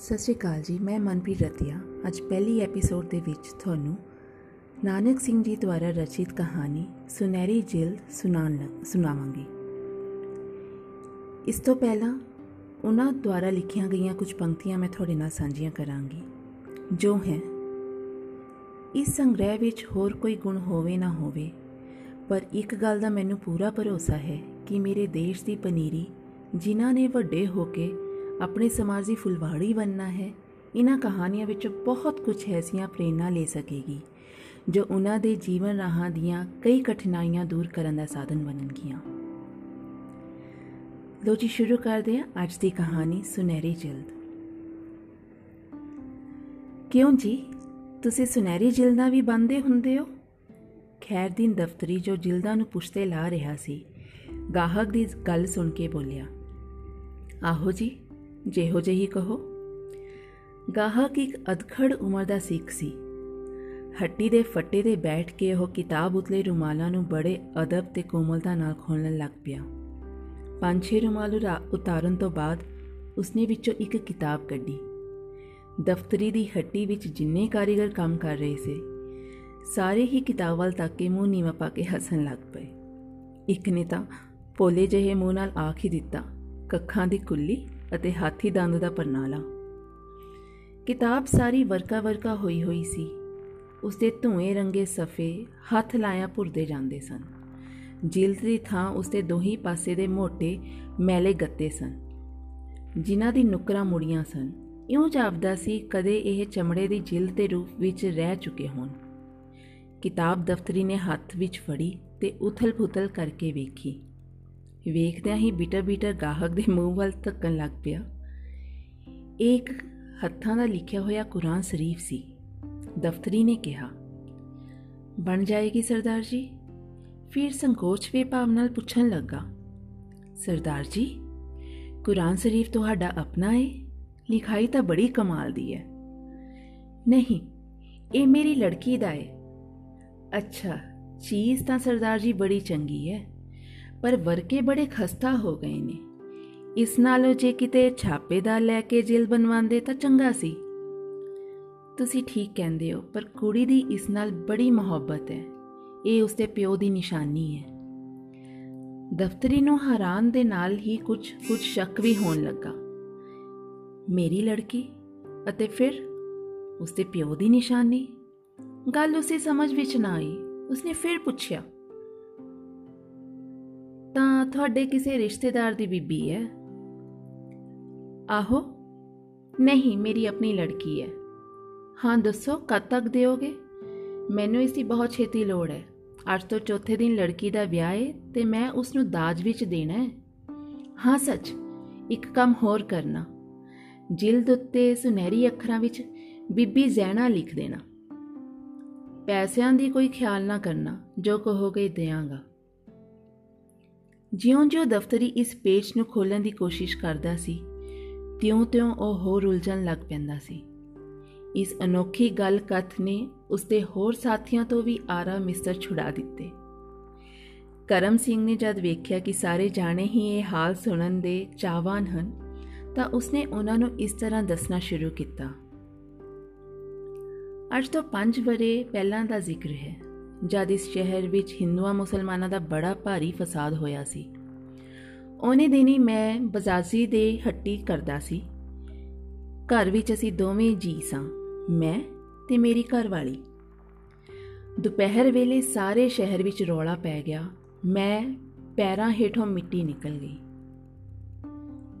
ਸਤਿ ਸ਼੍ਰੀ ਅਕਾਲ ਜੀ, ਮੈਂ ਮਨਪ੍ਰੀਤ ਰਤੀਆ। ਅੱਜ ਪਹਿਲੀ ਐਪੀਸੋਡ ਦੇ ਵਿੱਚ ਤੁਹਾਨੂੰ ਨਾਨਕ ਸਿੰਘ ਜੀ ਦੁਆਰਾ ਰਚਿਤ ਕਹਾਣੀ ਸੁਨਹਿਰੀ ਜਿਲਦ ਸੁਣਾਉਣ ਲੱਗ- ਸੁਣਾਵਾਂਗੀ। ਇਸ ਤੋਂ ਪਹਿਲਾਂ ਉਹਨਾਂ ਦੁਆਰਾ ਲਿਖੀਆਂ ਗਈਆਂ ਕੁਝ ਪੰਕਤੀਆਂ ਮੈਂ ਤੁਹਾਡੇ ਨਾਲ ਸਾਂਝੀਆਂ ਕਰਾਂਗੀ। ਜੋ ਹੈ, ਇਸ ਸੰਗ੍ਰਹਿ ਵਿੱਚ ਹੋਰ ਕੋਈ ਗੁਣ ਹੋਵੇ ਨਾ ਹੋਵੇ, ਪਰ ਇੱਕ ਗੱਲ ਦਾ ਮੈਨੂੰ ਪੂਰਾ ਭਰੋਸਾ ਹੈ ਕਿ ਮੇਰੇ ਦੇਸ਼ ਦੀ ਪਨੀਰੀ ਜਿਨ੍ਹਾਂ ਨੇ ਵੱਡੇ ਹੋ ਕੇ ਆਪਣੇ ਸਮਾਜ ਦੀ ਫੁਲਵਾੜੀ ਬਣਨਾ ਹੈ। ਇਹਨਾਂ ਕਹਾਣੀਆਂ ਵਿੱਚ ਬਹੁਤ ਕੁਝ ਐਸੀਆਂ ਪ੍ਰੇਰਨਾ ਲੈ ਸਕੇਗੀ, ਜੋ ਉਹਨਾਂ ਦੇ ਜੀਵਨ ਰਾਹਾਂ ਦੀਆਂ ਕਈ ਕਠਿਨਾਈਆਂ ਦੂਰ ਕਰਨ ਦਾ ਸਾਧਨ ਬਣਨਗੀਆਂ। ਲੋ ਜੀ, ਸ਼ੁਰੂ ਕਰਦੇ ਹਾਂ ਅੱਜ ਦੀ ਕਹਾਣੀ ਸੁਨਹਿਰੀ ਜਿਲਦ। ਕਿਉਂ ਜੀ? ਤੁਸੀਂ ਸੁਨਹਿਰੀ ਜਿਲਦਾਂ ਵੀ ਬੰਦੇ ਹੁੰਦੇ ਹੋ? ਖੈਰਦੀਨ ਦਫ਼ਤਰੀ ਜੋ ਜਿਲਦਾਂ ਨੂੰ ਪੁੱਛਤੇ ਲਾ ਰਿਹਾ ਸੀ, ਗਾਹਕ ਦੀ ਗੱਲ ਸੁਣ ਕੇ ਬੋਲਿਆ, ਆਹੋ ਜੀ ਜਿਹੋ ਜਿਹੀ ਕਹੋ। ਗਾਹਕ ਇੱਕ ਅਧਖੜ ਉਮਰ ਦਾ ਸਿੱਖ ਸੀ। ਹੱਟੀ ਦੇ ਫੱਟੇ ਤੇ ਬੈਠ ਕੇ ਉਹ ਕਿਤਾਬ ਉਤਲੇ ਰੁਮਾਲਾਂ ਨੂੰ ਬੜੇ ਅਦਬ ਤੇ ਕੋਮਲਤਾ ਨਾਲ ਖੋਲਣ ਲੱਗ ਪਿਆ। ਪੰਜ ਛੇ ਰੁਮਾਲ ਉਰਾ- ਉਤਾਰਨ ਤੋਂ ਬਾਅਦ ਉਸਨੇ ਵਿੱਚੋਂ ਇੱਕ ਕਿਤਾਬ ਕੱਢੀ। ਦਫ਼ਤਰੀ ਦੀ ਹੱਟੀ ਵਿੱਚ ਜਿੰਨੇ ਕਾਰੀਗਰ ਕੰਮ ਕਰ ਰਹੇ ਸੀ, ਸਾਰੇ ਹੀ ਕਿਤਾਬ ਵੱਲ ਤੱਕ ਕੇ ਮੂੰਹ ਨੀਵਾਂ ਪਾ ਕੇ ਹੱਸਣ ਲੱਗ ਪਏ। ਇੱਕ ਨੇ ਤਾਂ ਪੋਲੇ ਜਿਹੇ ਮੂੰਹ ਨਾਲ ਆਖ ਹੀ ਦਿੱਤਾ, ਕੱਖਾਂ ਦੀ ਕੁੱਲੀ? ਅਤੇ ਹਾਥੀ ਦੰਦ ਦਾ ਪਰਨਾਲਾ। ਕਿਤਾਬ ਸਾਰੀ ਵਰਕਾ ਵਰਕਾ ਹੋਈ ਹੋਈ ਸੀ। ਉਸਦੇ ਧੂਏ ਰੰਗੇ ਸਫੇ ਹੱਥ ਲਾਇਆ ਭੁਰਦੇ ਜਾਂਦੇ ਸਨ। ਜਿਲਦ ਦੀ ਥਾਂ ਉਸਦੇ ਦੋਹੀ ਪਾਸੇ ਦੇ ਮੋٹے ਮੈਲੇ ਗੱਤੇ ਸਨ। ਜਿਨ੍ਹਾਂ ਦੀ ਨੁਕਰਾਂ ਮੁੜੀਆਂ ਸਨ। ਇਉਂ ਜਾਪਦਾ ਸੀ, ਕਦੇ ਇਹ ਚਮੜੇ ਦੀ ਜਿਲਦ ਦੇ ਰੂਪ ਵਿੱਚ ਰਹਿ ਚੁੱਕੇ ਹੋਣ। ਕਿਤਾਬ ਦਫ਼ਤਰੀ ਨੇ ਹੱਥ ਵਿੱਚ ਫੜੀ ਤੇ ਉਥਲ-ਪੁਥਲ ਕਰਕੇ ਵੇਖੀ। ਵੇਖਦਿਆਂ ਹੀ ਬਿਟਰ ਬਿਟਰ ਗਾਹਕ ਦੇ ਮੂੰਹ ਵੱਲ ਧੱਕਣ ਲੱਗ ਪਿਆ। ਇਹ ਇੱਕ ਹੱਥਾਂ ਦਾ ਲਿਖਿਆ ਹੋਇਆ ਕੁਰਾਨ ਸ਼ਰੀਫ ਸੀ। ਦਫ਼ਤਰੀ ਨੇ ਕਿਹਾ, ਬਣ ਜਾਏਗੀ ਸਰਦਾਰ ਜੀ? ਫਿਰ ਸੰਕੋਚ ਵੇ ਭਾਵ ਨਾਲ ਪੁੱਛਣ ਲੱਗਾ, ਸਰਦਾਰ ਜੀ, ਕੁਰਾਨ ਸ਼ਰੀਫ ਤੁਹਾਡਾ ਆਪਣਾ ਹੈ ਲਿਖਾਈ ਤਾਂ ਬੜੀ ਕਮਾਲ ਦੀ ਹੈ। ਨਹੀਂ, ਇਹ ਮੇਰੀ ਲੜਕੀ ਦਾ ਹੈ ਅੱਛਾ, ਚੀਜ਼ ਤਾਂ ਸਰਦਾਰ ਜੀ ਬੜੀ ਚੰਗੀ ਹੈ। ਪਰ ਵਰਕੇ ਬੜੇ ਖਸਤਾ ਹੋ ਗਏ ਨੇ। ਇਸ ਨਾਲੋਂ ਜੇ ਕਿਤੇ ਛਾਪੇਦਾਰ ਲੈ ਕੇ ਜੇਲ੍ਹ ਬਣਵਾਉਂਦੇ ਤਾਂ ਚੰਗਾ ਸੀ। ਤੁਸੀਂ ਠੀਕ ਕਹਿੰਦੇ ਹੋ, ਪਰ ਕੁੜੀ ਦੀ ਇਸ ਨਾਲ ਬੜੀ ਮੁਹੱਬਤ ਹੈ। ਇਹ ਉਸਦੇ ਪਿਓ ਦੀ ਨਿਸ਼ਾਨੀ ਹੈ। ਦਫ਼ਤਰੀ ਨੂੰ ਹੈਰਾਨ ਦੇ ਨਾਲ ਹੀ ਕੁਝ ਕੁਝ ਸ਼ੱਕ ਵੀ ਹੋਣ ਲੱਗਾ। ਮੇਰੀ ਲੜਕੀ ਅਤੇ ਫਿਰ ਉਸਦੇ ਪਿਓ ਦੀ ਨਿਸ਼ਾਨੀ? ਗੱਲ ਉਸੇ ਸਮਝ ਵਿੱਚ ਨਾ ਆਈ। ਉਸਨੇ ਫਿਰ ਪੁੱਛਿਆ ਤਾਂ ਤੁਹਾਡੇ ਕਿਸੇ ਰਿਸ਼ਤੇਦਾਰ ਦੀ ਬੀਬੀ ਹੈ? ਆਹੋ। ਨਹੀਂ, ਮੇਰੀ ਆਪਣੀ ਲੜਕੀ ਹੈ। ਹਾਂ, ਦੱਸੋ, ਕਦ ਤੱਕ ਦਿਓਗੇ? ਮੈਨੂੰ ਇਸ ਦੀ ਬਹੁਤ ਛੇਤੀ ਲੋੜ ਹੈ। ਅੱਜ ਤੋਂ ਚੌਥੇ ਦਿਨ ਲੜਕੀ ਦਾ ਵਿਆਹ ਹੈ ਤੇ ਮੈਂ ਉਸ ਨੂੰ ਦਾਜ ਵਿੱਚ ਦੇਣਾ ਹੈ। ਹਾਂ, ਸੱਚ। ਇੱਕ ਕੰਮ ਹੋਰ ਕਰਨਾ। ਜਿਲਦ ਉੱਤੇ ਸੁਨਹਿਰੀ ਅੱਖਰਾਂ ਵਿੱਚ ਬੀਬੀ ਜ਼ੈਨਾ ਲਿਖ ਦੇਣਾ। ਪੈਸਿਆਂ ਦੀ ਕੋਈ ਖਿਆਲ ਨਾ ਕਰਨਾ, ਜੋ ਕਹੋਗੇ ਦਿਆਂਗਾ। ਜਿਉਂ-ਜਿਉਂ ਦਫ਼ਤਰੀ ਇਸ ਪੇਜ ਨੂੰ ਖੋਲਣ ਦੀ ਕੋਸ਼ਿਸ਼ ਕਰਦਾ ਸੀ, ਤਿਉਂ-ਤਿਉਂ ਉਹ ਹੋਰ ਉਲਝਣ ਲੱਗ ਪੈਂਦਾ ਸੀ। ਇਸ ਅਨੋਖੀ ਗੱਲ ਕਥ ਨੇ ਉਸਦੇ ਹੋਰ ਸਾਥੀਆਂ ਤੋਂ ਵੀ ਆਰਾ ਮਿਸਤਰ ਛੁਡਾ ਦਿੱਤੇ। ਕਰਮ ਸਿੰਘ ਨੇ ਜਦ ਵੇਖਿਆ ਕਿ ਸਾਰੇ ਜਾਣੇ ਹੀ ਇਹ ਹਾਲ ਸੁਣਨ ਦੇ ਚਾਹਵਾਨ ਹਨ, ਤਾਂ ਉਸਨੇ ਉਹਨਾਂ ਨੂੰ ਇਸ ਤਰ੍ਹਾਂ ਦੱਸਣਾ ਸ਼ੁਰੂ ਕੀਤਾ। ਅੱਜ ਤੋਂ 5 ਵਰੇ ਪਹਿਲਾਂ ਦਾ ਜ਼ਿਕਰ ਹੈ। ਜਦ ਇਸ ਸ਼ਹਿਰ ਵਿੱਚ ਹਿੰਦੂਆਂ ਮੁਸਲਮਾਨਾਂ ਦਾ ਬੜਾ ਭਾਰੀ ਫਸਾਦ ਹੋਇਆ ਸੀ। ਉਹਨੇ ਦਿਨੀ ਮੈਂ ਬਜ਼ਾਜ਼ੀ ਦੇ ਹੱਟੀ ਕਰਦਾ ਸੀ। ਘਰ ਵਿੱਚ ਅਸੀਂ ਦੋਵੇਂ ਜੀ ਸਾਂ, ਮੈਂ ਤੇ ਮੇਰੀ ਘਰਵਾਲੀ। ਦੁਪਹਿਰ ਵੇਲੇ ਸਾਰੇ ਸ਼ਹਿਰ ਵਿੱਚ ਰੌਲਾ ਪੈ ਗਿਆ। ਮੈਂ ਪੈਰਾਂ ਹੇਠੋਂ ਮਿੱਟੀ ਨਿਕਲ ਗਈ।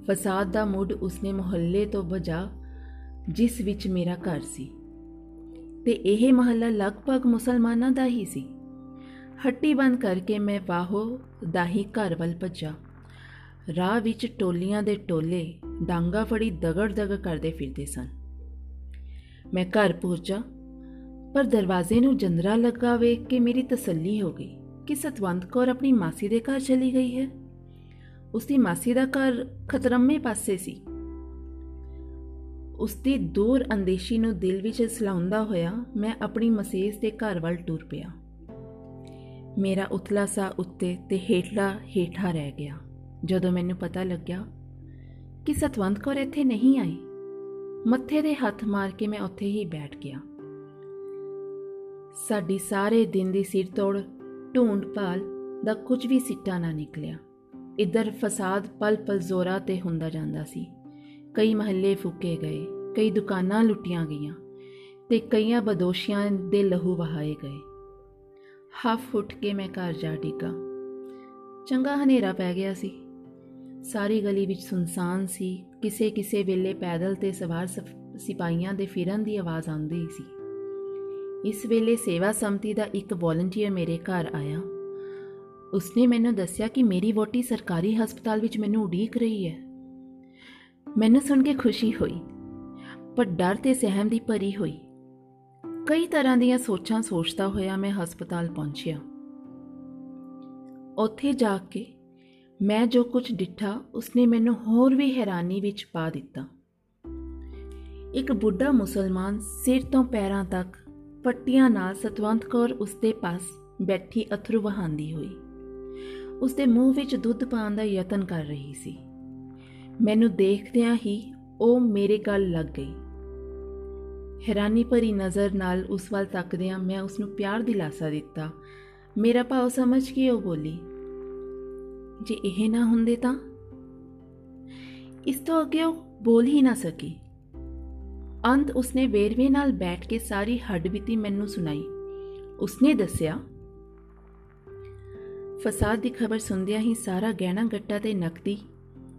ਫਸਾਦ ਦਾ ਮੁੱਢ ਉਸਨੇ ਮੁਹੱਲੇ ਤੋਂ ਬਜਾ ਜਿਸ ਵਿੱਚ ਮੇਰਾ ਘਰ ਸੀ। ਤੇ ਇਹ ਮਹੱਲਾ ਲਗਭਗ ਮੁਸਲਮਾਨਾਂ ਦਾ ਹੀ ਸੀ। ਹੱਟੀ ਬੰਦ ਕਰਕੇ ਮੈਂ ਬਾਹੋ ਦਾਹੀ ਘਰ ਵੱਲ ਭੱਜਾ। ਰਾਹ ਵਿੱਚ ਟੋਲੀਆਂ ਦੇ ਟੋਲੇ ਡਾਂਗਾ ਫੜੀ ਦਗੜ ਦਗੜ ਕਰਦੇ ਫਿਰਦੇ ਸਨ। ਮੈਂ ਘਰ ਪਹੁੰਚਾ, ਪਰ ਦਰਵਾਜ਼ੇ ਨੂੰ ਜੰਦਰਾ ਲੱਗਾ ਵੇਖ ਕੇ ਮੇਰੀ ਤਸੱਲੀ ਹੋ ਗਈ ਕਿ ਸਤਵੰਤ ਕੌਰ ਆਪਣੀ ਮਾਸੀ ਦੇ ਘਰ ਚਲੀ ਗਈ ਹੈ। ਉਸਦੀ ਮਾਸੀ ਦਾ ਘਰ ਖਤਰਮੇ ਪਾਸੇ ਸੀ। ਉਸਦੀ ਦੂਰ ਅੰਦੇਸ਼ੀ ਨੂੰ ਦਿਲ ਵਿੱਚ ਸਲਾਉਂਦਾ ਹੋਇਆ ਮੈਂ ਆਪਣੀ ਮਸੇਸ ਦੇ ਘਰ ਵੱਲ ਟੁਰ ਪਿਆ। ਮੇਰਾ ਉਤਲਾ ਸਾ ਉੱਤੇ ਤੇ ਹੇਠਲਾ ਹੇਠਾ ਰਹਿ ਗਿਆ। ਜਦੋਂ ਮੈਨੂੰ ਪਤਾ ਲੱਗਿਆ ਕਿ ਸਤਵੰਤ ਕੌਰ ਇੱਥੇ ਨਹੀਂ ਆਈ, ਮੱਥੇ ਦੇ ਹੱਥ ਮਾਰ ਕੇ ਮੈਂ ਉੱਥੇ ਹੀ ਬੈਠ ਗਿਆ। ਸਾਡੀ ਸਾਰੇ ਦਿਨ ਦੀ ਸਿਰ ਤੋੜ, ਢੂੰਡ ਭਾਲ ਦਾ ਕੁਝ ਵੀ ਸਿੱਟਾ ਨਾ ਨਿਕਲਿਆ। ਇੱਧਰ ਫਸਾਦ ਪਲ ਪਲ ਜ਼ੋਰਾਂ ਤੇ ਹੁੰਦਾ ਜਾਂਦਾ ਸੀ। ਕਈ ਮਹੱਲੇ ਫੁੱਕੇ ਗਏ, ਕਈ ਦੁਕਾਨਾਂ ਲੁੱਟੀਆਂ ਗਈਆਂ ਤੇ ਕਈਆਂ ਬਦੋਸ਼ੀਆਂ ਦੇ ਲਹੂ ਵਹਾਏ ਗਏ। ਹਫ ਉੱਠ ਕੇ ਮੈਂ ਘਰ ਜਾ ਡਿੱਗਾ। ਚੰਗਾ ਹਨੇਰਾ ਪੈ ਗਿਆ ਸੀ। ਸਾਰੀ ਗਲੀ ਵਿੱਚ ਸੁਨਸਾਨ ਸੀ। ਕਿਸੇ ਕਿਸੇ ਵੇਲੇ ਪੈਦਲ ਤੇ ਸਵਾਰ ਸਫ- ਸਿਪਾਹੀਆਂ ਦੇ ਫਿਰਨ ਦੀ ਆਵਾਜ਼ ਆਉਂਦੀ ਸੀ। ਇਸ ਵੇਲੇ ਸੇਵਾ ਸਮਤੀ ਦਾ ਇੱਕ ਵੋਲੰਟੀਅਰ ਮੇਰੇ ਘਰ ਆਇਆ। ਉਸਨੇ ਮੈਨੂੰ ਦੱਸਿਆ ਕਿ ਮੇਰੀ ਵੋਟੀ ਸਰਕਾਰੀ ਹਸਪਤਾਲ ਵਿੱਚ ਮੈਨੂੰ ਉਡੀਕ ਰਹੀ ਹੈ। ਮੈਨੂੰ ਸੁਣ ਕੇ ਖੁਸ਼ੀ ਹੋਈ, ਪਰ ਡਰ ਤੇ ਸਹਿਮ ਦੀ ਭਰੀ ਹੋਈ। ਕਈ ਤਰ੍ਹਾਂ ਦੀਆਂ ਸੋਚਾਂ ਸੋਚਦਾ ਹੋਇਆ ਮੈਂ ਹਸਪਤਾਲ ਪਹੁੰਚਿਆ। ਉੱਥੇ ਜਾ ਕੇ ਮੈਂ ਜੋ ਕੁਝ ਡਿੱਠਾ, ਉਸਨੇ ਮੈਨੂੰ ਹੋਰ ਵੀ ਹੈਰਾਨੀ ਵਿੱਚ ਪਾ ਦਿੱਤਾ। ਇੱਕ ਬੁੱਢਾ ਮੁਸਲਮਾਨ ਸਿਰ ਤੋਂ ਪੈਰਾਂ ਤੱਕ ਪੱਟੀਆਂ ਨਾਲ ਸਤਵੰਤ ਕੌਰ ਉਸਦੇ ਪਾਸ ਬੈਠੀ ਅਥਰੂ ਵਹਾਂਦੀ ਹੋਈ। ਉਸਦੇ ਮੂੰਹ ਵਿੱਚ ਦੁੱਧ ਪਾਉਣ ਦਾ ਯਤਨ ਕਰ ਰਹੀ ਸੀ। ਮੈਨੂੰ ਦੇਖਦਿਆਂ ਹੀ ਉਹ ਮੇਰੇ ਗਲ ਲੱਗ ਗਈ। ਹੈਰਾਨੀ ਭਰੀ ਨਜ਼ਰ ਨਾਲ ਉਸ ਵੱਲ ਤੱਕਦਿਆਂ ਮੈਂ ਉਸ ਨੂੰ ਪਿਆਰ ਦਿਲਾਸਾ ਦਿੱਤਾ। ਮੇਰਾ ਭਾਵ ਸਮਝ ਕੇ ਉਹ ਬੋਲੀ, ਜੇ ਇਹ ਨਾ ਹੁੰਦੇ ਤਾਂ? ਇਸ ਤੋਂ ਅੱਗੇ ਉਹ ਬੋਲ ਹੀ ਨਾ ਸਕੀ। ਅੰਤ ਉਸਨੇ ਵੇਰਵੇ ਨਾਲ ਬੈਠ ਕੇ ਸਾਰੀ ਹੱਡਬੀਤੀ ਮੈਨੂੰ ਸੁਣਾਈ। ਉਸਨੇ ਦੱਸਿਆ, ਫਸਾਦ ਦੀ ਖਬਰ ਸੁਣਦਿਆਂ ਹੀ ਸਾਰਾ ਗਹਿਣਾ ਗੱਟਾ ਤੇ ਨਕਦੀ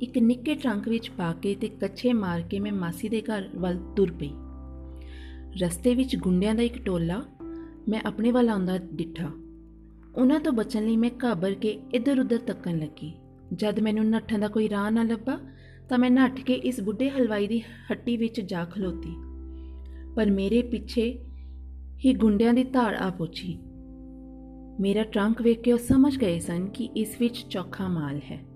ਇੱਕ ਨਿੱਕੇ ਟਰੰਕ ਵਿੱਚ ਪਾ ਕੇ ਤੇ ਕੱਛੇ ਮਾਰ ਕੇ ਮੈਂ ਮਾਸੀ ਦੇ ਘਰ ਵੱਲ ਤੁਰ ਪਈ। ਰਸਤੇ ਵਿੱਚ ਗੁੰਡਿਆਂ ਦਾ ਇੱਕ ਟੋਲਾ ਮੈਂ ਆਪਣੇ ਵੱਲ ਆਉਂਦਾ ਡਿੱਠਾ। ਉਹਨਾਂ ਤੋਂ ਬਚਣ ਲਈ ਮੈਂ ਘਾਬਰ ਕੇ ਇੱਧਰ-ਉੱਧਰ ਤੱਕਣ ਲੱਗੀ। ਜਦ ਮੈਨੂੰ ਨੱਠਣ ਦਾ ਕੋਈ ਰਾਹ ਨਾ ਲੱਭਾ, ਤਾਂ ਮੈਂ ਨੱਠ ਕੇ ਇਸ ਬੁੱਢੇ ਹਲਵਾਈ ਦੀ ਹੱਟੀ ਵਿੱਚ ਜਾ ਖਲੋਤੀ। ਪਰ ਮੇਰੇ ਪਿੱਛੇ ਹੀ ਗੁੰਡਿਆਂ ਦੀ ਧਾੜ ਆ ਪਹੁੰਚੀ। ਮੇਰਾ ਟਰੰਕ ਵੇਖ ਕੇ ਉਹ ਸਮਝ ਗਏ ਸਨ ਕਿ ਇਸ ਵਿੱਚ ਚੌਖਾ ਮਾਲ ਹੈ।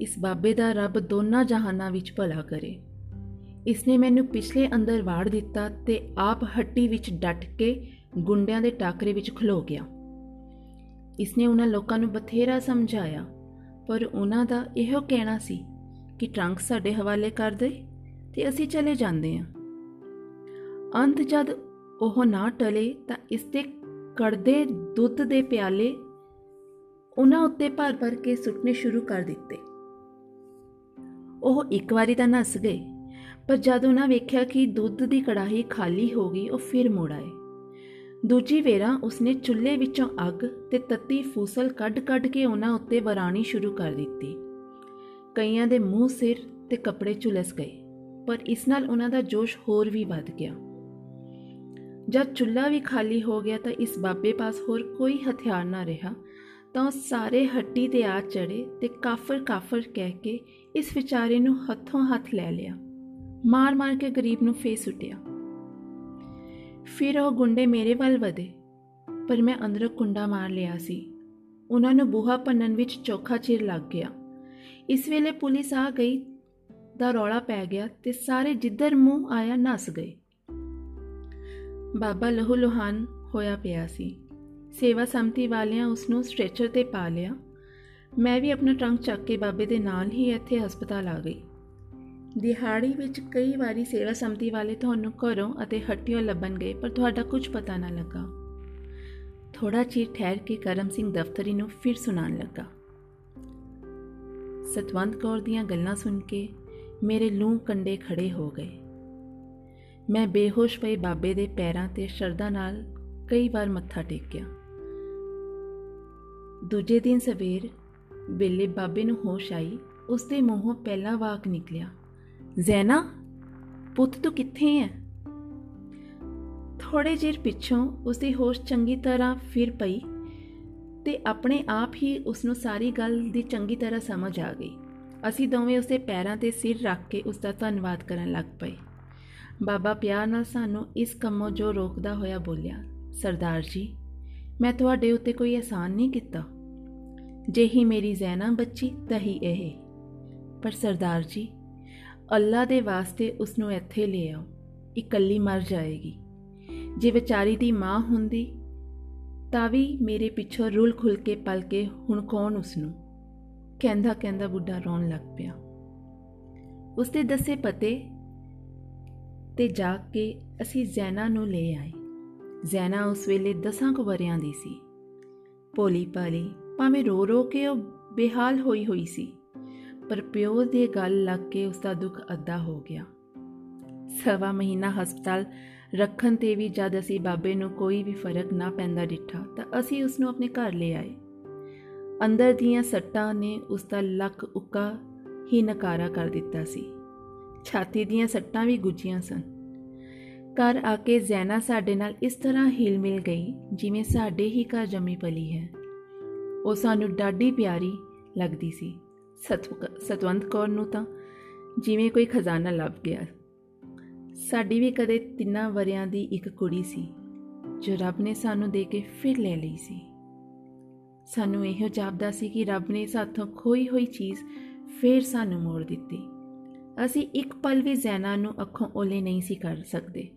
ਇਸ ਬਾਬੇ ਦਾ ਰੱਬ ਦੋਨਾਂ ਜਹਾਨਾਂ ਵਿੱਚ ਭਲਾ ਕਰੇ। ਇਸਨੇ ਮੈਨੂੰ ਪਿਛਲੇ ਅੰਦਰ ਵਾੜ ਦਿੱਤਾ ਤੇ ਆਪ ਹੱਟੀ ਵਿੱਚ ਡਟ ਕੇ ਗੁੰਡਿਆਂ ਦੇ ਟਾਕਰੇ ਵਿੱਚ ਖਲੋ ਗਿਆ। ਇਸਨੇ ਉਹਨਾਂ ਲੋਕਾਂ ਨੂੰ ਬਥੇਰਾ ਸਮਝਾਇਆ, ਪਰ ਉਹਨਾਂ ਦਾ ਇਹੋ ਕਹਿਣਾ ਸੀ ਕਿ ਟਰੰਕ ਸਾਡੇ ਹਵਾਲੇ ਕਰ ਦੇ ਤੇ ਅਸੀਂ ਚਲੇ ਜਾਂਦੇ ਹਾਂ। ਅੰਤ ਜਦ ਉਹ ਨਾ ਟਲੇ ਤਾਂ ਇਸ ਦੇ ਕੜਦੇ ਦੁੱਧ ਦੇ ਪਿਆਲੇ ਉਹਨਾਂ ਉੱਤੇ ਭਰ-ਭਰ ਕੇ ਸੁੱਟਨੇ ਸ਼ੁਰੂ ਕਰ ਦਿੱਤੇ। ਉਹ ਇੱਕ ਵਾਰੀ ਤਾਂ ਨੱਸ ਗਏ, ਪਰ ਜਦ ਉਹਨਾਂ ਵੇਖਿਆ ਕਿ ਦੁੱਧ ਦੀ ਕੜਾਹੀ ਖਾਲੀ ਹੋ ਗਈ, ਉਹ ਫਿਰ ਮੁੜ ਆਏ। ਦੂਜੀ ਵੇਰਾ ਉਸਨੇ ਚੁੱਲ੍ਹੇ ਵਿੱਚੋਂ ਅੱਗ ਤੇ ਤੱਤੀ ਫੂਸਲ ਕੱਢ-ਕੱਢ ਕੇ ਉਹਨਾਂ ਉੱਤੇ ਵਰਾਣੀ ਸ਼ੁਰੂ ਕਰ ਦਿੱਤੀ। ਕਈਆਂ ਦੇ ਮੂੰਹ ਸਿਰ ਤੇ ਕੱਪੜੇ ਝੁਲਸ ਗਏ, ਪਰ ਇਸ ਨਾਲ ਉਹਨਾਂ ਦਾ ਜੋਸ਼ ਹੋਰ ਵੀ ਵੱਧ ਗਿਆ। ਜਦ ਚੁੱਲ੍ਹਾ ਵੀ ਖਾਲੀ ਹੋ ਗਿਆ ਤਾਂ ਇਸ ਬਾਬੇ ਪਾਸ ਹੋਰ ਕੋਈ ਹਥਿਆਰ ਨਾ ਰਿਹਾ ਤਾਂ ਉਹ ਸਾਰੇ ਹੱਟੀ ਤੇ ਆ ਚੜੇ ਤੇ ਕਾਫਰ ਕਾਫਰ ਕਹਿ ਕੇ ਇਸ ਵਿਚਾਰੇ ਨੂੰ ਹੱਥੋਂ ਹੱਥ ਲੈ ਲਿਆ। ਮਾਰ-ਮਾਰ ਕੇ ਗਰੀਬ ਨੂੰ ਫੇਸ ਸੁੱਟਿਆ। ਫਿਰ ਉਹ ਗੁੰਡੇ ਮੇਰੇ ਵੱਲ ਵਧੇ, ਪਰ ਮੈਂ ਅੰਦਰੋਂ ਕੁੰਡਾ ਮਾਰ ਲਿਆ ਸੀ। ਉਹਨਾਂ ਨੂੰ ਬੂਹਾ ਪੰਨਣ ਵਿੱਚ ਚੋਖਾ ਚਿਰ ਲੱਗ ਗਿਆ। ਇਸ ਵੇਲੇ ਪੁਲਿਸ ਆ ਗਈ, ਦਾ ਰੌਲਾ ਪੈ ਗਿਆ ਤੇ ਸਾਰੇ ਜਿੱਧਰ ਮੂੰਹ ਆਇਆ ਨਸ ਗਏ। ਬਾਬਾ ਲਹੂ ਲੁਹਾਨ ਹੋਇਆ ਪਿਆ ਸੀ। ਸੇਵਾ ਸੰਮਤੀ ਵਾਲਿਆਂ ਉਸ ਨੂੰ ਸਟ੍ਰੈਚਰ ਤੇ ਪਾ ਲਿਆ। ਮੈਂ ਵੀ ਆਪਣਾ ਟਰੰਕ ਚੱਕ ਕੇ ਬਾਬੇ ਦੇ ਨਾਲ ਹੀ ਇੱਥੇ ਹਸਪਤਾਲ ਆ ਗਈ। ਦਿਹਾੜੀ ਵਿੱਚ ਕਈ ਵਾਰੀ ਸੇਵਾ ਸੰਮਤੀ ਵਾਲੇ ਤੁਹਾਨੂੰ ਘਰੋਂ ਅਤੇ ਹੱਟੀਆਂ ਲੱਭਣ ਗਏ, ਪਰ ਤੁਹਾਡਾ ਕੁਝ ਪਤਾ ਨਾ ਲੱਗਾ। ਥੋੜਾ ਚਿਰ ਠਹਿਰ ਕੇ ਕਰਮ ਸਿੰਘ ਦਫ਼ਤਰੀ ਨੂੰ ਫਿਰ ਸੁਣਾਉਣ ਲੱਗਾ। ਸਤਵੰਤ ਕੌਰ ਦੀਆਂ ਗੱਲਾਂ ਸੁਣ ਕੇ ਮੇਰੇ ਲੂੰ ਕੰਡੇ ਖੜੇ ਹੋ ਗਏ। ਮੈਂ ਬੇਹੋਸ਼ ਪਈ ਬਾਬੇ ਦੇ ਪੈਰਾਂ ਤੇ ਸ਼ਰਧਾ ਨਾਲ ਕਈ ਵਾਰ ਮੱਥਾ ਟੇਕਿਆ। ਦੂਜੇ ਦਿਨ ਸਵੇਰ ਵੇਲੇ ਬਾਬੇ ਨੂੰ ਹੋਸ਼ ਆਈ ਉਸ ਦੇ ਮੂੰਹੋਂ ਪਹਿਲਾ ਵਾਕ ਨਿਕਲਿਆ, ਜ਼ੈਨਾ, ਪੁੱਤ ਤੂੰ ਕਿੱਥੇ ਹੈ ਥੋੜੇ ਜਿਰ ਪਿੱਛੋਂ ਉਸ ਦੀ ਹੋਸ਼ ਚੰਗੀ ਤਰ੍ਹਾਂ ਫਿਰ ਪਈ ਤੇ ਆਪਣੇ ਆਪ ਹੀ ਉਸ ਨੂੰ ਸਾਰੀ ਗੱਲ ਦੀ ਚੰਗੀ ਤਰ੍ਹਾਂ ਸਮਝ ਆ ਗਈ। ਅਸੀਂ ਦੋਵੇਂ ਉਸ ਦੇ ਪੈਰਾਂ ਤੇ ਸਿਰ ਰੱਖ ਕੇ ਉਸ ਦਾ ਧੰਨਵਾਦ ਕਰਨ ਲੱਗ ਪਏ। ਬਾਬਾ ਪਿਆਰ ਨਾਲ ਸਾਨੂੰ ਇਸ ਕੰਮੋਂ ਜੋ ਰੋਕਦਾ ਹੋਇਆ ਬੋਲਿਆ, ਸਰਦਾਰ ਜੀ, ਮੈਂ ਤੁਹਾਡੇ ਉੱਤੇ ਕੋਈ ਅਹਿਸਾਨ ਨਹੀਂ ਕੀਤਾ। ਜੇ ਹੀ ਮੇਰੀ ਜ਼ੈਨਾ ਬੱਚੀ ਤਹੀ ਇਹ। ਪਰ ਸਰਦਾਰ ਜੀ, ਅੱਲਾ ਦੇ ਵਾਸਤੇ ਉਸ ਨੂੰ ਇੱਥੇ ਲੈ ਆਓ। ਇਕੱਲੀ ਮਰ ਜਾਏਗੀ। ਜੇ ਵਿਚਾਰੀ ਦੀ ਮਾਂ ਹੁੰਦੀ, ਤਾਂ ਵੀ ਮੇਰੇ ਪਿੱਛੋਂ ਰੁਲ ਖੁੱਲ ਕੇ ਪਲ ਕੇ ਹੁਣ ਕੌਣ ਉਸ ਨੂੰ ਕਹਿੰਦਾ ਕਹਿੰਦਾ ਬੁੱਢਾ ਰੋਣ ਲੱਗ ਪਿਆ। ਉਸ ਦੇ ਦੱਸੇ ਪਤੇ ਤੇ ਜਾ ਕੇ ਅਸੀਂ ਜ਼ੈਨਾ ਨੂੰ ਲੈ ਆਏ। ਜ਼ੈਨਾ ਉਸ ਵੇਲੇ ਦਸਾਂ ਕੁ ਵਰਿਆਂ ਦੀ ਸੀ। ਭੋਲੀ ਭਾਲੀ ਭਾਵੇਂ ਰੋ ਰੋ ਕੇ ਉਹ ਬੇਹਾਲ ਹੋਈ ਹੋਈ ਸੀ, ਪਰ ਪਿਓ ਦੇ ਗੱਲ ਲੱਗ ਕੇ ਉਸ ਦਾ ਦੁੱਖ ਅੱਧਾ ਹੋ ਗਿਆ। ਸਵਾ ਮਹੀਨਾ ਹਸਪਤਾਲ ਰੱਖਣ ਤੇ ਵੀ ਜਦ ਅਸੀਂ ਬਾਬੇ ਨੂੰ ਕੋਈ ਵੀ ਫ਼ਰਕ ਨਾ ਪੈਂਦਾ ਡਿੱਠਾ, ਤਾਂ ਅਸੀਂ ਉਸ ਨੂੰ ਆਪਣੇ ਘਰ ਲੈ ਆਏ। ਅੰਦਰ ਦੀਆਂ ਸੱਟਾਂ ਨੇ ਉਸ ਦਾ ਲੱਕ ਉੱਕਾ ਹੀ ਨਕਾਰਾ ਕਰ ਦਿੱਤਾ ਸੀ। ਛਾਤੀ ਦੀਆਂ ਸੱਟਾਂ ਵੀ ਗੁੱਜੀਆਂ ਸਨ। ਘਰ ਆ ਕੇ ਜ਼ੈਨਾ ਸਾਡੇ ਨਾਲ ਇਸ ਤਰ੍ਹਾਂ ਹਿਲ ਮਿਲ ਗਈ, ਜਿਵੇਂ ਸਾਡੇ ਹੀ ਘਰ ਜੰਮੀ ਪਲੀ ਹੈ। ਉਹ ਸਾਨੂੰ ਡਾਢੀ ਪਿਆਰੀ ਲੱਗਦੀ ਸੀ। ਸਤਵੰਤ ਕੌਰ ਨੂੰ ਤਾਂ ਜਿਵੇਂ ਕੋਈ ਖਜ਼ਾਨਾ ਲੱਭ ਗਿਆ। ਸਾਡੀ ਵੀ ਕਦੇ ਤਿੰਨਾਂ ਵਰਿਆਂ ਦੀ ਇੱਕ ਕੁੜੀ ਸੀ, ਜੋ ਰੱਬ ਨੇ ਸਾਨੂੰ ਦੇ ਕੇ ਫਿਰ ਲੈ ਲਈ ਸੀ। ਸਾਨੂੰ ਇਹੋ ਜਾਪਦਾ ਸੀ ਕਿ ਰੱਬ ਨੇ ਸਾਥੋਂ ਖੋਈ ਹੋਈ ਚੀਜ਼ ਫੇਰ ਸਾਨੂੰ ਮੋੜ ਦਿੱਤੀ। ਅਸੀਂ ਇੱਕ ਪਲ ਵੀ ਜ਼ੈਨਾ ਨੂੰ ਅੱਖੋਂ ਓਲੇ ਨਹੀਂ ਸੀ ਕਰ ਸਕਦੇ।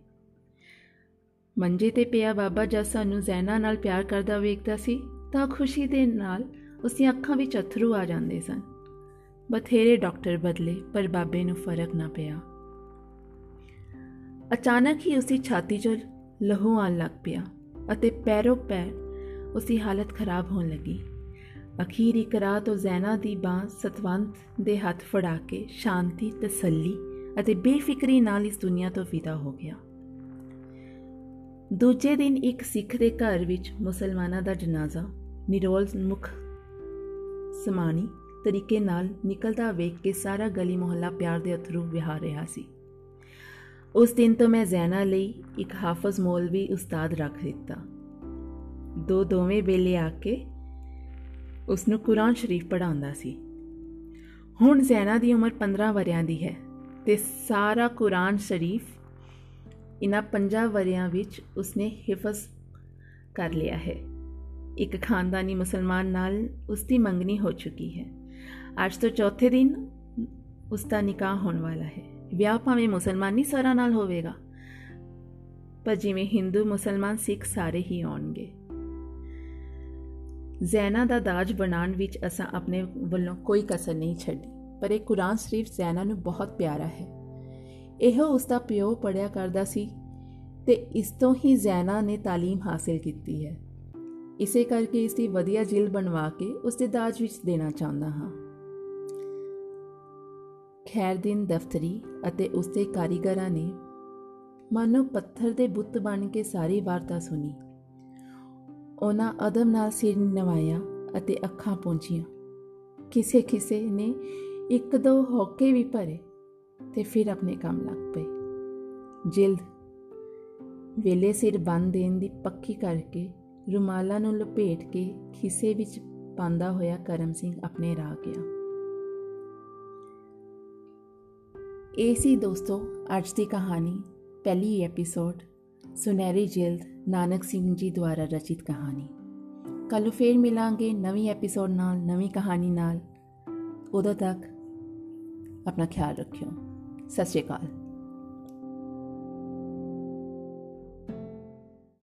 ਮੰਜੇ ਤੇ ਪਿਆ ਬਾਬਾ ਜਦ ਸਾਨੂੰ ਜ਼ੈਨਾ ਨਾਲ ਪਿਆਰ ਕਰਦਾ ਵੇਖਦਾ ਸੀ ਤਾਂ ਖੁਸ਼ੀ ਦੇ ਨਾਲ ਉਸ ਦੀਆਂ ਅੱਖਾਂ ਵਿੱਚ ਅਥਰੂ ਆ ਜਾਂਦੇ ਸਨ। ਬਥੇਰੇ ਡਾਕਟਰ ਬਦਲੇ, ਪਰ ਬਾਬੇ ਨੂੰ ਫ਼ਰਕ ਨਾ ਪਿਆ। ਅਚਾਨਕ ਹੀ ਉਸਦੀ ਛਾਤੀ 'ਚੋਂ ਲਹੂ ਆਣ ਲੱਗ ਪਿਆ ਅਤੇ ਪੈਰੋਂ ਪੈਰ ਉਸਦੀ ਹਾਲਤ ਖਰਾਬ ਹੋਣ ਲੱਗੀ। ਅਖੀਰ ਇੱਕ ਰਾਤ ਉਹ ਜ਼ੈਨਾ ਦੀ ਬਾਹ ਸਤਵੰਤ ਦੇ ਹੱਥ ਫੜਾ ਕੇ ਸ਼ਾਂਤੀ, ਤਸੱਲੀ ਅਤੇ ਬੇਫਿਕਰੀ ਨਾਲ ਇਸ ਦੁਨੀਆ ਤੋਂ ਵਿਦਾ ਹੋ ਗਿਆ। ਦੂਜੇ ਦਿਨ ਇੱਕ ਸਿੱਖ ਦੇ ਘਰ ਵਿੱਚ ਮੁਸਲਮਾਨਾਂ ਦਾ ਜਨਾਜ਼ਾ ਨਿਰੋਲ ਮੁਖ ਸਮਾਨੀ ਤਰੀਕੇ ਨਾਲ ਨਿਕਲਦਾ ਵੇਖ ਕੇ ਸਾਰਾ ਗਲੀ ਮੁਹੱਲਾ ਪਿਆਰ ਦੇ ਅਥਰੂ ਵਿਹਾ ਰਿਹਾ ਸੀ। ਉਸ ਦਿਨ ਤੋਂ ਮੈਂ ਜ਼ੈਨਾ ਲਈ ਇੱਕ ਹਾਫਜ਼ ਮੌਲਵੀ ਉਸਤਾਦ ਰੱਖ ਦਿੱਤਾ। ਦੋ ਦੋਵੇਂ ਵੇਲੇ ਆ ਕੇ ਉਸ ਨੂੰ ਕੁਰਾਨ ਸ਼ਰੀਫ ਪੜਾਉਂਦਾ ਸੀ। ਹੁਣ ਜ਼ੈਨਾ ਦੀ ਉਮਰ 15 ਵਰਿਆਂ ਦੀ ਹੈ ਤੇ ਸਾਰਾ ਕੁਰਾਨ ਸ਼ਰੀਫ ਇਨ੍ਹਾਂ 5 ਵਰਿਆਂ ਵਿੱਚ ਉਸਨੇ ਹਿਫਜ਼ ਕਰ ਲਿਆ ਹੈ। ਇੱਕ ਖਾਨਦਾਨੀ ਮੁਸਲਮਾਨ ਨਾਲ ਉਸ ਦੀ ਮੰਗਣੀ ਹੋ ਚੁੱਕੀ ਹੈ ਅੱਜ ਤੋਂ ਚੌਥੇ ਦਿਨ ਉਸ ਦਾ ਨਿਕਾਹ ਹੋਣ ਵਾਲਾ ਹੈ ਵਿਆਹ ਭਾਵੇਂ ਮੁਸਲਮਾਨੀ ਸਰਾਂ ਨਾਲ ਹੋਵੇਗਾ ਪਰ ਜਿਵੇਂ ਹਿੰਦੂ ਮੁਸਲਮਾਨ ਸਿੱਖ ਸਾਰੇ ਹੀ ਆਉਣਗੇ ਜ਼ੈਨਾ ਦਾ ਦਾਜ ਬਣਾਉਣ ਵਿੱਚ ਅਸਾਂ ਆਪਣੇ ਵੱਲੋਂ ਕੋਈ ਕਸਰ ਨਹੀਂ ਛੱਡੀ ਪਰ ਇਹ ਕੁਰਾਨ ਸ਼ਰੀਫ ਜ਼ੈਨਾ ਨੂੰ ਬਹੁਤ ਪਿਆਰਾ ਹੈ ਇਹੋ ਉਸ ਦਾ ਪਿਓ ਪੜਿਆ ਕਰਦਾ ਸੀ ਤੇ ਇਸ ਤੋਂ ਹੀ ਜ਼ੈਨਾ ਨੇ تعلیم ਹਾਸਲ ਕੀਤੀ ਹੈ ਇਸੇ ਕਰਕੇ ਇਸ ਦੀ ਵਧੀਆ ਜਿਲ ਬਣਵਾ ਕੇ ਉਸ ਦੇ ਦਾਜ ਵਿੱਚ ਦੇਣਾ ਚਾਹੁੰਦਾ ਹਾਂ। ਖੈਰਦੀਨ ਦਫਤਰੀ ਅਤੇ ਉਸ ਦੇ ਕਾਰੀਗਰਾਂ ਨੇ ਮਾਨੋ ਪੱਥਰ ਦੇ ਬੁੱਤ ਬਣ ਕੇ ਸਾਰੀ ਵਾਰਤਾ ਸੁਣੀ। ਉਹਨਾਂ ਅਦਮ ਨਾਲ ਸਿਰ ਨਵਾਇਆ ਅਤੇ ਅੱਖਾਂ ਪਹੁੰਚੀਆਂ ਕਿਸੇ ਕਿਸੇ ਨੇ ਇੱਕ ਦੋ ਹੋਕੇ ਵੀ ਭਰੇ ਤੇ ਫਿਰ ਆਪਣੇ ਕੰਮ ਲੱਗ ਪਏ। ਜਿਲਦ ਵੇਲੇ ਸਿਰ ਬੰਨ ਦੇਣ ਦੀ ਪੱਕੀ ਕਰਕੇ ਰੁਮਾਲਾਂ ਨੂੰ ਲਪੇਟ ਕੇ ਖਿੱਸੇ ਵਿੱਚ ਪਾਉਂਦਾ ਹੋਇਆ ਕਰਮ ਸਿੰਘ ਆਪਣੇ ਰਾਹ ਗਿਆ। ਇਹ ਸੀ ਦੋਸਤੋ ਅੱਜ ਦੀ ਕਹਾਣੀ, ਪਹਿਲੀ ਐਪੀਸੋਡ ਸੁਨਹਿਰੀ ਜਿਲਦ ਨਾਨਕ ਸਿੰਘ ਜੀ ਦੁਆਰਾ ਰਚਿਤ ਕਹਾਣੀ। ਕੱਲ ਫੇਰ ਮਿਲਾਂਗੇ ਨਵੀਂ ਐਪੀਸੋਡ ਨਾਲ, ਨਵੀਂ ਕਹਾਣੀ ਨਾਲ। ਉਦੋਂ ਤੱਕ ਆਪਣਾ ਖਿਆਲ ਰੱਖਿਓ। ਸਤਿ ਸ਼੍ਰੀ ਅਕਾਲ।